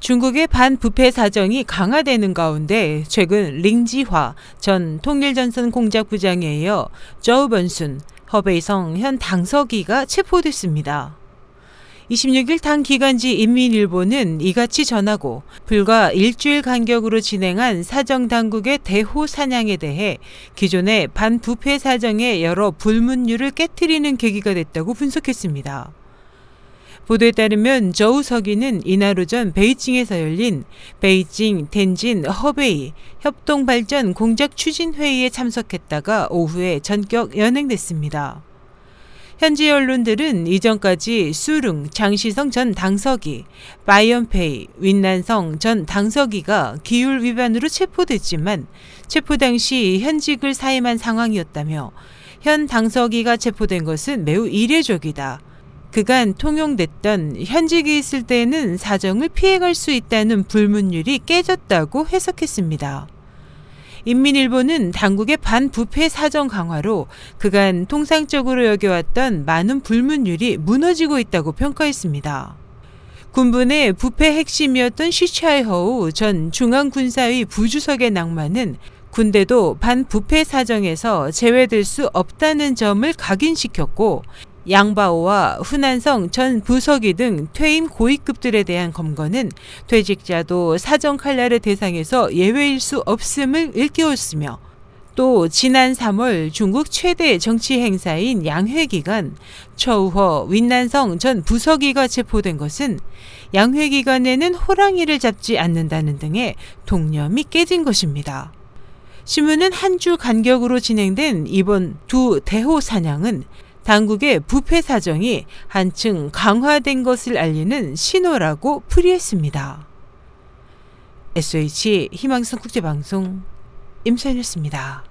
중국의 반부패 사정이 강화되는 가운데 최근 링지화 전 통일전선 공작 부장에 이어 저우번순, 허베이성 현 당서기가 체포됐습니다. 26일 당 기간지 인민일보는 이같이 전하고 불과 일주일 간격으로 진행한 사정 당국의 대호 사냥에 대해 기존의 반부패 사정의 여러 불문율을 깨뜨리는 계기가 됐다고 분석했습니다. 보도에 따르면 저우석이는 이날 오전 베이징에서 열린 베이징, 텐진, 허베이 협동발전 공작 추진 회의에 참석했다가 오후에 전격 연행됐습니다. 현지 언론들은 이전까지 수릉, 장시성 전 당서기, 바이언페이, 윈난성 전 당서기가 기율 위반으로 체포됐지만 체포 당시 현직을 사임한 상황이었다며 현 당서기가 체포된 것은 매우 이례적이다. 그간 통용됐던 현직이 있을 때는 사정을 피해갈 수 있다는 불문율이 깨졌다고 해석했습니다. 인민일보는 당국의 반부패 사정 강화로 그간 통상적으로 여겨왔던 많은 불문율이 무너지고 있다고 평가했습니다. 군분의 부패 핵심이었던 시차이허우 전 중앙군사위 부주석의 낭만은 군대도 반부패 사정에서 제외될 수 없다는 점을 각인시켰고 양바오와 훈안성 전 부서기 등 퇴임 고위급들에 대한 검거는 퇴직자도 사정 칼날의 대상에서 예외일 수 없음을 일깨웠으며 또 지난 3월 중국 최대 정치 행사인 양회 기간 처우허 윈난성 전 부서기가 체포된 것은 양회 기간에는 호랑이를 잡지 않는다는 등의 통념이 깨진 것입니다. 신문은 한 주 간격으로 진행된 이번 두 대호 사냥은 당국의 부패 사정이 한층 강화된 것을 알리는 신호라고 풀이했습니다. SH 희망성 국제방송 임선이었습니다.